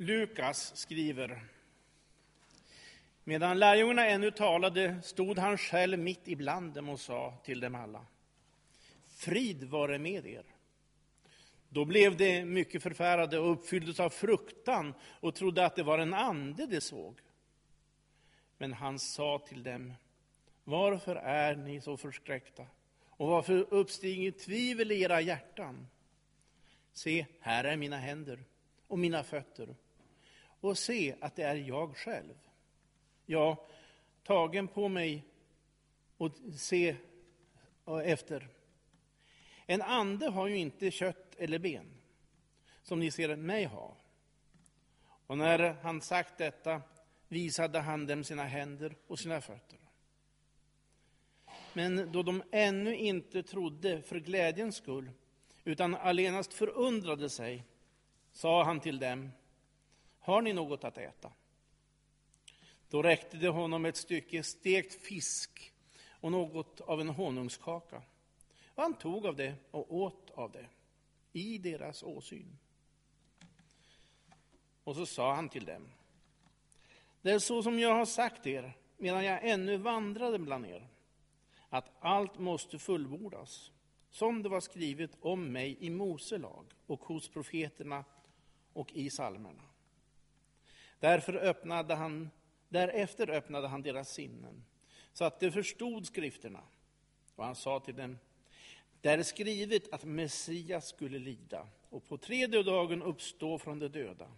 Lukas skriver Medan lärjungarna ännu talade stod han själv mitt ibland dem och sa till dem alla Frid vare med er. Då blev de mycket förfärade och uppfylldes av fruktan och trodde att det var en ande de såg. Men han sa till dem Varför är ni så förskräckta? Och varför uppstiger tvivel i era hjärtan? Se, här är mina händer och mina fötter. Och se att det är jag själv. Ja, tagen på mig och se efter. En ande har ju inte kött eller ben, som ni ser mig ha. Och när han sagt detta visade han dem sina händer och sina fötter. Men då de ännu inte trodde för glädjens skull, utan allenast förundrade sig, sa han till dem, har ni något att äta? Då räckte de honom ett stycke stekt fisk och något av en honungskaka. Och han tog av det och åt av det, i deras åsyn. Och så sa han till dem, det är så som jag har sagt er, medan jag ännu vandrade bland er, att allt måste fullbordas, som det var skrivet om mig i Mose lag och hos profeterna och i psalmerna. Därför öppnade han, därefter öppnade han deras sinnen, så att de förstod skrifterna. Och han sa till dem, det är skrivet att Messias skulle lida och på tredje dagen uppstå från de döda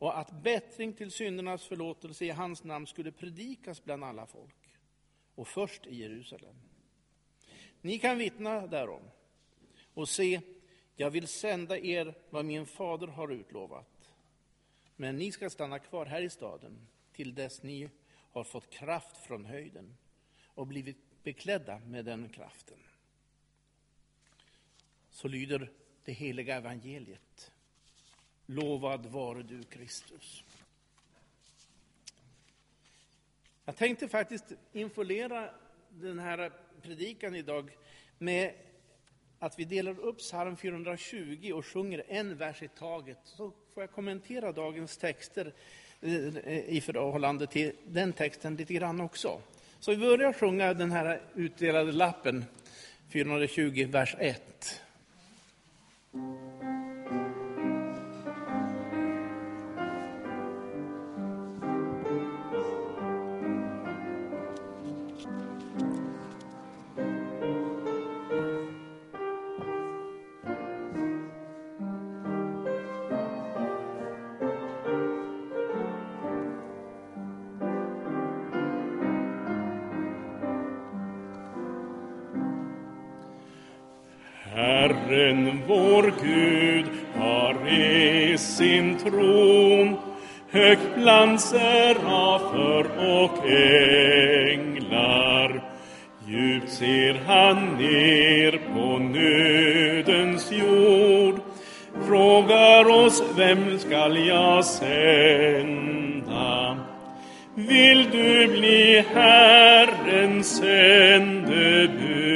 och att bättring till syndernas förlåtelse i hans namn skulle predikas bland alla folk, och först i Jerusalem. Ni kan vittna därom. Och se, jag vill sända er vad min fader har utlovat. Men ni ska stanna kvar här i staden till dess ni har fått kraft från höjden och blivit beklädda med den kraften. Så lyder det heliga evangeliet. Lovad vare du, Kristus. Jag tänkte faktiskt influera den här predikan idag med att vi delar upp psalm 420 och sjunger en vers i taget. Så får jag kommentera dagens texter eh, i förhållande till den texten lite grann också. Så vi börjar sjunga den här utdelade lappen, 420, vers 1. Herren vår Gud har rest sin tron högt bland serafer och änglar. Djupt ser han ner på nödens jord frågar oss, vem skall jag sända? Vill du bli Herrens sändebud?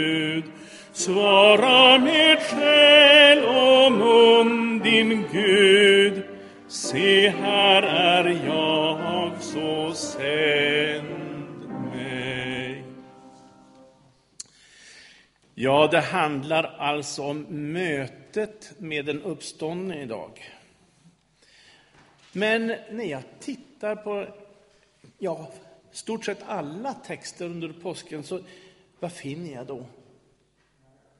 Svara med själ och mun din Gud. Se, här är jag, så sänd mig. Ja, det handlar alltså om mötet med den uppståndne idag. Men när jag tittar på ja, stort sett alla texter under påsken, så vad finner jag då?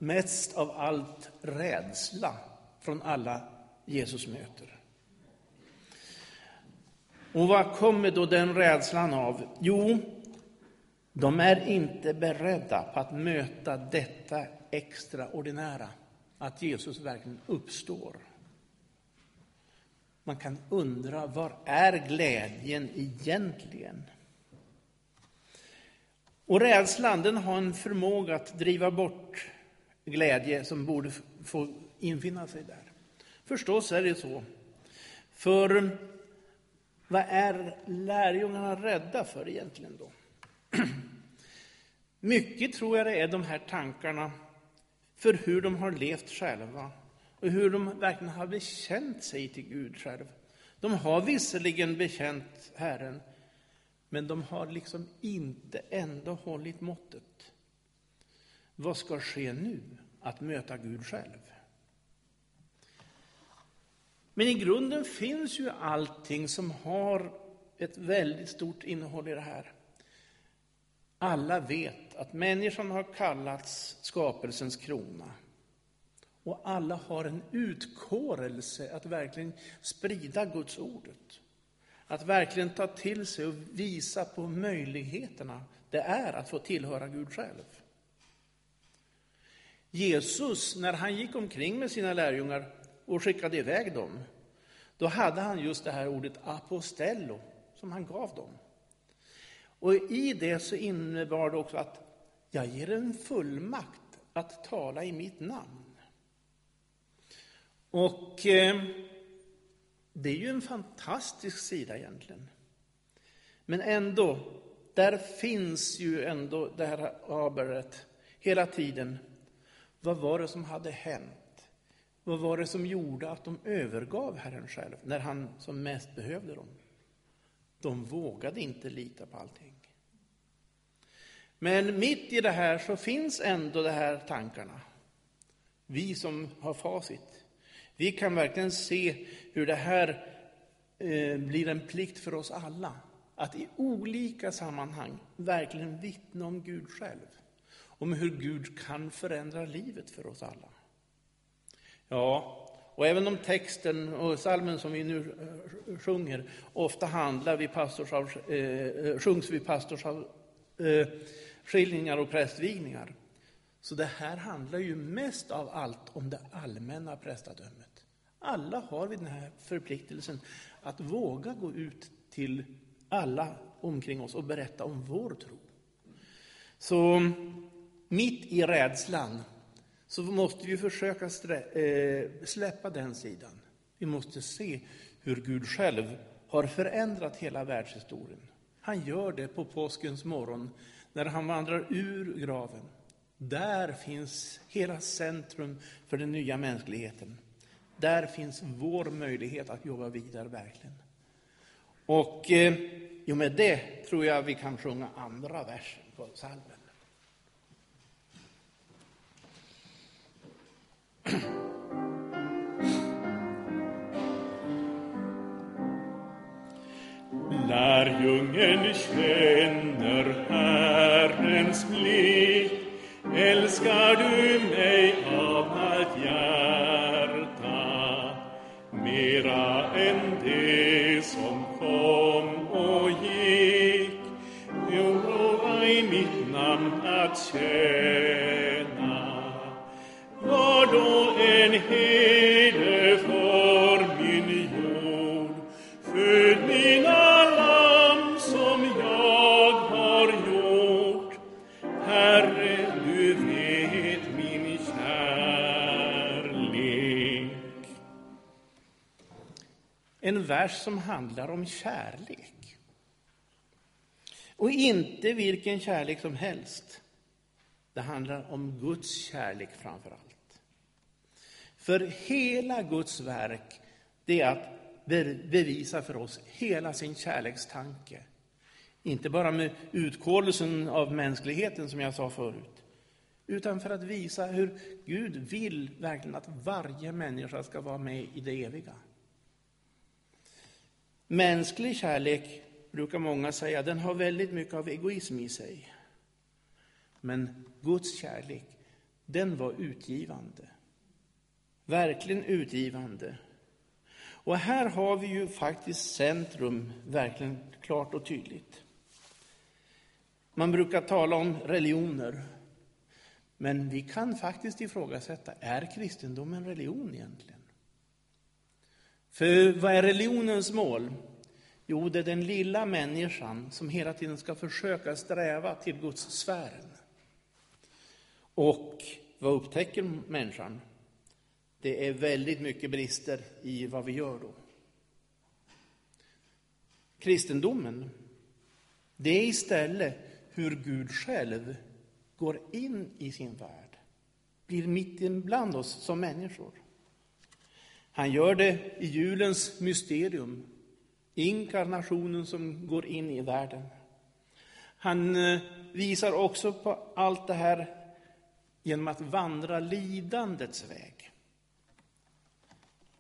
Mest av allt rädsla från alla Jesus möter. Och vad kommer då den rädslan av? Jo, de är inte beredda på att möta detta extraordinära, att Jesus verkligen uppstår. Man kan undra, var är glädjen egentligen? Och rädslan den har en förmåga att driva bort glädje som borde få infinna sig där. Förstås är det så. För vad är lärjungarna rädda för egentligen då? Mycket tror jag det är de här tankarna för hur de har levt själva och hur de verkligen har bekänt sig till Gud själv. De har visserligen bekänt Herren, men de har liksom inte ändå hållit måttet. Vad ska ske nu? Att möta Gud själv. Men i grunden finns ju allting som har ett väldigt stort innehåll i det här. Alla vet att människan har kallats skapelsens krona. Och alla har en utkårelse att verkligen sprida Guds ordet. Att verkligen ta till sig och visa på möjligheterna det är att få tillhöra Gud själv. Jesus, när han gick omkring med sina lärjungar och skickade iväg dem, då hade han just det här ordet apostello som han gav dem. Och i det så innebar det också att jag ger en fullmakt att tala i mitt namn. Och eh, det är ju en fantastisk sida egentligen. Men ändå, där finns ju ändå det här aberet hela tiden. Vad var det som hade hänt? Vad var det som gjorde att de övergav Herren själv när han som mest behövde dem? De vågade inte lita på allting. Men mitt i det här så finns ändå de här tankarna. Vi som har facit. Vi kan verkligen se hur det här eh, blir en plikt för oss alla. Att i olika sammanhang verkligen vittna om Gud själv. Om hur Gud kan förändra livet för oss alla. Ja, och även om texten och salmen som vi nu eh, sjunger ofta handlar vid pastorshav, eh, eh, sjungs vid pastorsavskiljningar eh, och prästvigningar. Så det här handlar ju mest av allt om det allmänna prästadömet. Alla har vi den här förpliktelsen att våga gå ut till alla omkring oss och berätta om vår tro. Så mitt i rädslan så måste vi försöka eh, släppa den sidan. Vi måste se hur Gud själv har förändrat hela världshistorien. Han gör det på påskens morgon när han vandrar ur graven. Där finns hela centrum för den nya mänskligheten. Där finns vår möjlighet att jobba vidare verkligen. Och eh, med det tror jag vi kan sjunga andra versen på Lärjungen känner Herrens blick Älskar du mig av allt hjärta mera än det som kom och gick. Jo, lova i mitt namn att tjäna en vers som handlar om kärlek. Och inte vilken kärlek som helst. Det handlar om Guds kärlek framför allt. För hela Guds verk, det är att bevisa för oss hela sin kärlekstanke. Inte bara med utkålelsen av mänskligheten, som jag sa förut, utan för att visa hur Gud vill verkligen att varje människa ska vara med i det eviga. Mänsklig kärlek, brukar många säga, den har väldigt mycket av egoism i sig. Men Guds kärlek, den var utgivande. Verkligen utgivande. Och här har vi ju faktiskt centrum verkligen klart och tydligt. Man brukar tala om religioner. Men vi kan faktiskt ifrågasätta, är kristendom en religion egentligen? För vad är religionens mål? Jo, det är den lilla människan som hela tiden ska försöka sträva till Guds sfären. Och vad upptäcker människan? Det är väldigt mycket brister i vad vi gör då. Kristendomen, det är istället hur Gud själv går in i sin värld, blir mitt ibland oss som människor. Han gör det i julens mysterium, inkarnationen som går in i världen. Han eh, visar också på allt det här genom att vandra lidandets väg.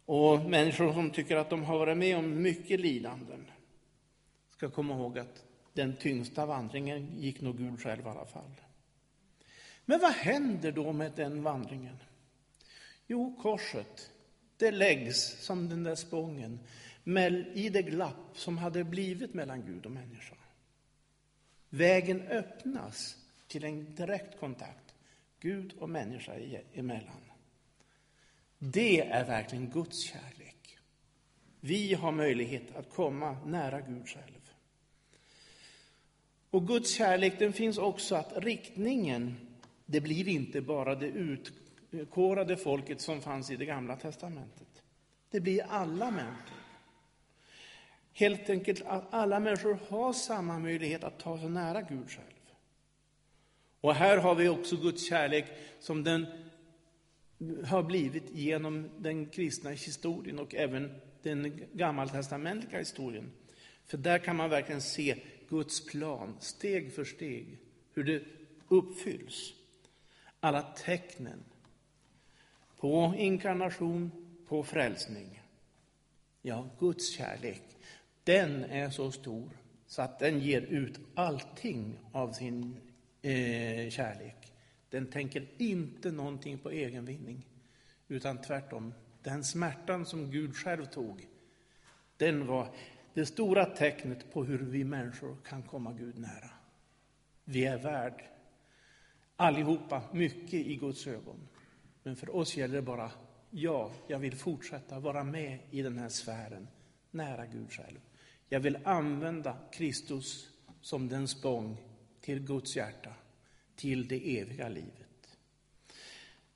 Och människor som tycker att de har varit med om mycket lidanden ska komma ihåg att den tyngsta vandringen gick nog Gud själv i alla fall. Men vad händer då med den vandringen? Jo, korset, det läggs som den där spången i det glapp som hade blivit mellan Gud och människa. Vägen öppnas till en direkt kontakt, Gud och människa emellan. Det är verkligen Guds kärlek. Vi har möjlighet att komma nära Gud själv. Och Guds kärlek den finns också att riktningen, det blir inte bara det utkårade folket som fanns i det gamla testamentet. Det blir alla människor. Helt enkelt att alla människor har samma möjlighet att ta sig nära Gud själv. Och här har vi också Guds kärlek som den har blivit genom den kristna historien och även den gammaltestamentliga historien. För där kan man verkligen se Guds plan, steg för steg, hur det uppfylls. Alla tecknen på inkarnation, på frälsning. Ja, Guds kärlek, den är så stor så att den ger ut allting av sin eh, kärlek. Den tänker inte någonting på egen vinning, utan tvärtom. Den smärtan som Gud själv tog, den var det stora tecknet på hur vi människor kan komma Gud nära. Vi är värd, allihopa, mycket i Guds ögon. Men för oss gäller det bara, ja, jag vill fortsätta vara med i den här sfären, nära Gud själv. Jag vill använda Kristus som den spång till Guds hjärta, till det eviga livet.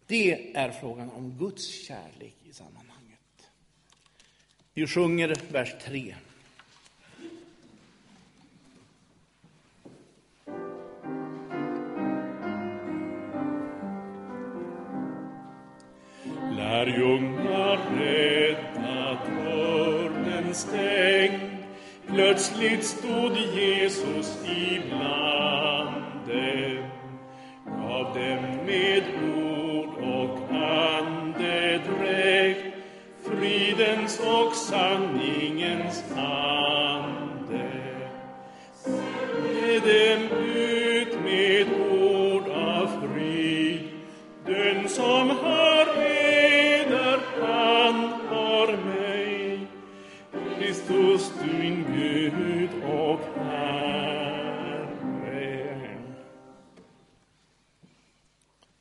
Det är frågan om Guds kärlek i sammanhanget. Vi sjunger vers 3. Lärjungar rädda dörren stängd Plötsligt stod Jesus ibland dem dem med ord och andedräkt fridens och sanningens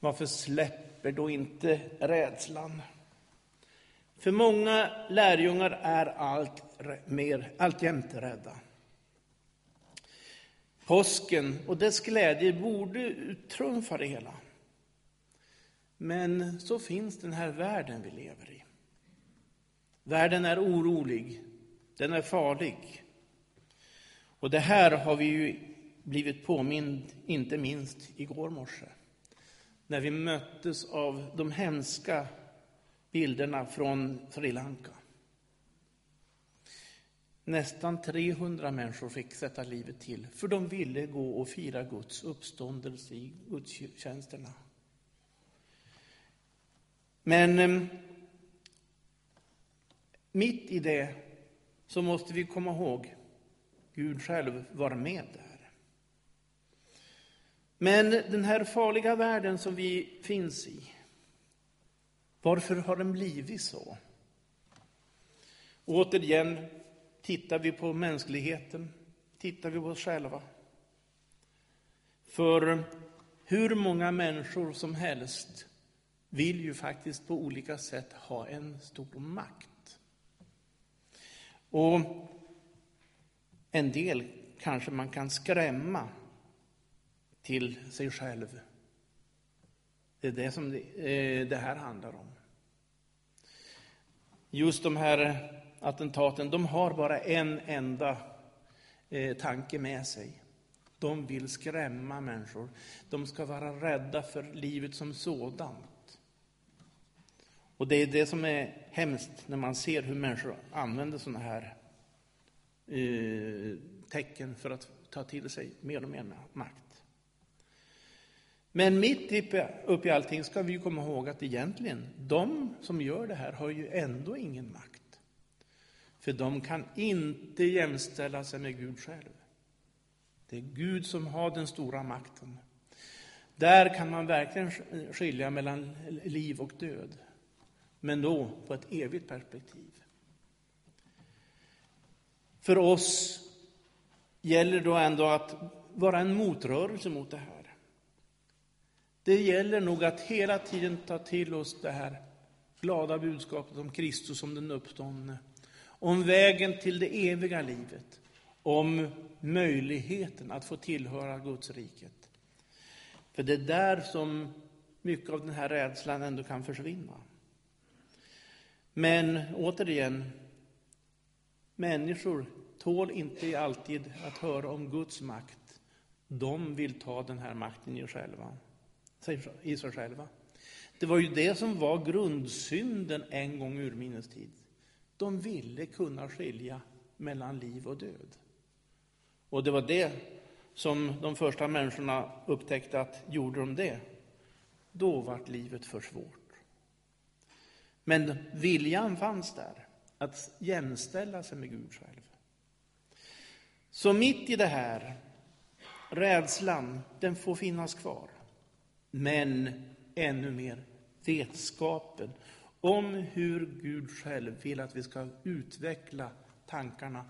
Varför släpper då inte rädslan? För många lärjungar är allt mer, alltjämt rädda. Påsken och dess glädje borde uttrumfa det hela. Men så finns den här världen vi lever i. Världen är orolig, den är farlig. Och det här har vi ju blivit påmind, inte minst igår morse, när vi möttes av de hemska bilderna från Sri Lanka. Nästan 300 människor fick sätta livet till, för de ville gå och fira Guds uppståndelse i gudstjänsterna. Men ehm, mitt i det så måste vi komma ihåg Gud själv var med där. Men den här farliga världen som vi finns i, varför har den blivit så? Återigen tittar vi på mänskligheten, tittar vi på oss själva. För hur många människor som helst vill ju faktiskt på olika sätt ha en stor makt. Och en del kanske man kan skrämma till sig själv. Det är det som eh, det här handlar om. Just de här attentaten, de har bara en enda eh, tanke med sig. De vill skrämma människor. De ska vara rädda för livet som sådant. Och det är det som är hemskt när man ser hur människor använder sådana här eh, tecken för att ta till sig mer och mer makt. Men mitt uppe i allting ska vi komma ihåg att egentligen, de som gör det här har ju ändå ingen makt. För de kan inte jämställa sig med Gud själv. Det är Gud som har den stora makten. Där kan man verkligen skilja mellan liv och död. Men då på ett evigt perspektiv. För oss gäller då ändå att vara en motrörelse mot det här. Det gäller nog att hela tiden ta till oss det här glada budskapet om Kristus som den uppståndne, om vägen till det eviga livet, om möjligheten att få tillhöra Guds riket. För det är där som mycket av den här rädslan ändå kan försvinna. Men återigen, människor tål inte alltid att höra om Guds makt. De vill ta den här makten i, själva, i sig själva. Det var ju det som var grundsynden en gång ur minnes tid. De ville kunna skilja mellan liv och död. Och det var det som de första människorna upptäckte att gjorde de det, då vart livet för svårt. Men viljan fanns där, att jämställa sig med Gud själv. Så mitt i det här, rädslan, den får finnas kvar. Men ännu mer vetskapen om hur Gud själv vill att vi ska utveckla tankarna,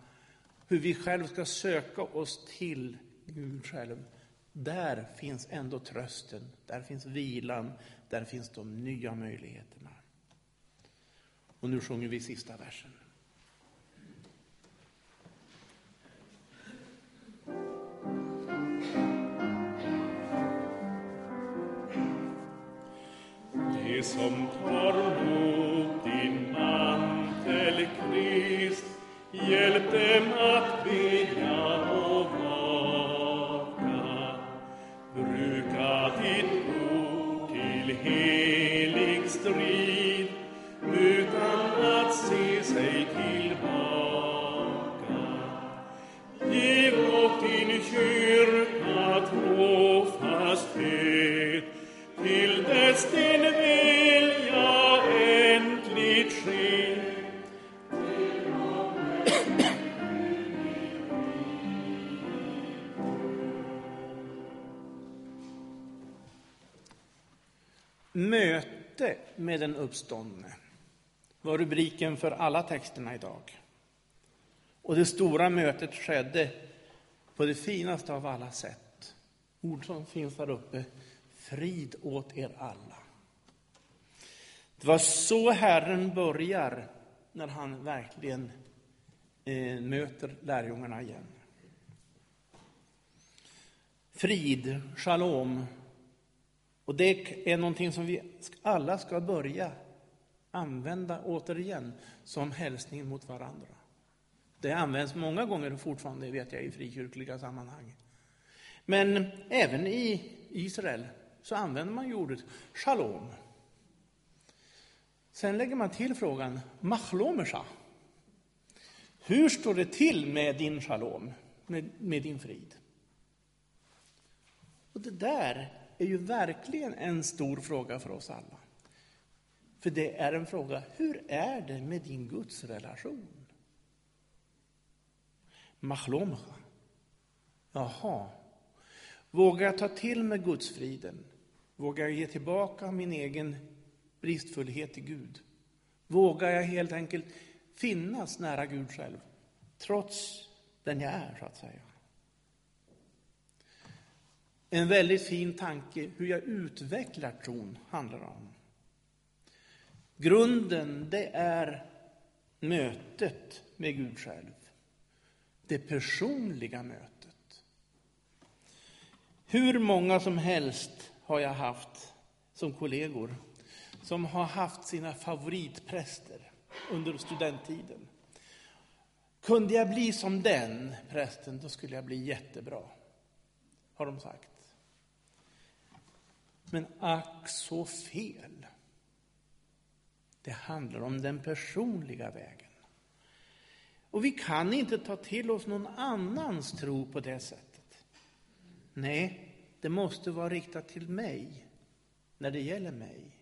hur vi själva ska söka oss till Gud själv. Där finns ändå trösten, där finns vilan, där finns de nya möjligheterna. Och nu sjunger vi sista versen. Visum cornut in mantel Christ, iel tem Möte med den uppståndne var rubriken för alla texterna idag. Och det stora mötet skedde på det finaste av alla sätt. Ord som finns där uppe. Frid åt er alla. Det var så Herren börjar när han verkligen eh, möter lärjungarna igen. Frid, shalom. Och det är någonting som vi alla ska börja använda återigen som hälsning mot varandra. Det används många gånger fortfarande, vet jag, i frikyrkliga sammanhang. Men även i Israel så använder man ordet shalom. Sen lägger man till frågan machlomesha. Hur står det till med din shalom, med, med din frid? Och det där är ju verkligen en stor fråga för oss alla. För det är en fråga, hur är det med din gudsrelation? Machlomcha. Jaha. Vågar jag ta till mig gudsfriden? Vågar jag ge tillbaka min egen bristfullhet till Gud? Vågar jag helt enkelt finnas nära Gud själv, trots den jag är, så att säga? En väldigt fin tanke hur jag utvecklar tron handlar om. Grunden, det är mötet med Gud själv. Det personliga mötet. Hur många som helst har jag haft som kollegor som har haft sina favoritpräster under studenttiden. Kunde jag bli som den prästen, då skulle jag bli jättebra, har de sagt. Men ack så fel. Det handlar om den personliga vägen. Och vi kan inte ta till oss någon annans tro på det sättet. Nej, det måste vara riktat till mig när det gäller mig.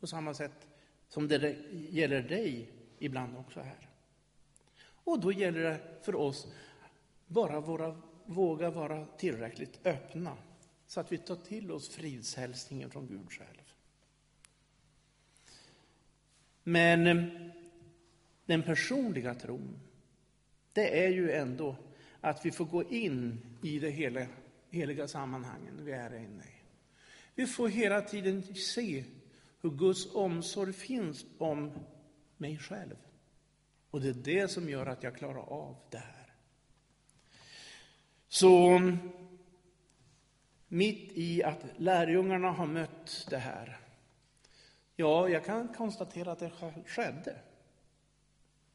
På samma sätt som det gäller dig ibland också här. Och då gäller det för oss bara våra, våga vara tillräckligt öppna så att vi tar till oss fridshälsningen från Gud själv. Men eh, den personliga tron, det är ju ändå att vi får gå in i det hela, heliga sammanhangen vi är inne i. Vi får hela tiden se hur Guds omsorg finns om mig själv. Och det är det som gör att jag klarar av det här. Så mitt i att lärjungarna har mött det här, ja, jag kan konstatera att det skedde.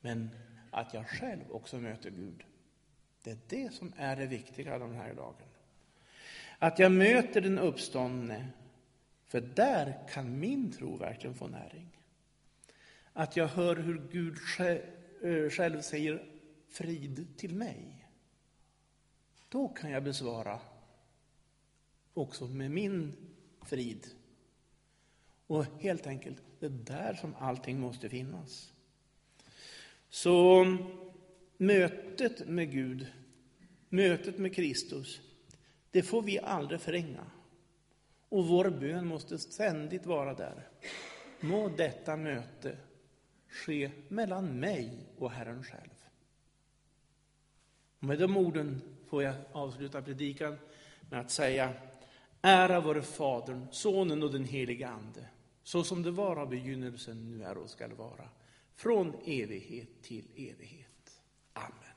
Men att jag själv också möter Gud, det är det som är det viktiga den här dagen. Att jag möter den uppståndne, för där kan min tro verkligen få näring. Att jag hör hur Gud själv eh, säger frid till mig. Då kan jag besvara också med min frid. Och helt enkelt, det är där som allting måste finnas. Så mötet med Gud, mötet med Kristus, det får vi aldrig förringa. Och vår bön måste ständigt vara där. Må detta möte ske mellan mig och Herren själv. Och med de orden får jag avsluta predikan med att säga Ära vare Fadern, Sonen och den helige Ande, så som det var av begynnelsen, nu är och skall vara, från evighet till evighet. Amen.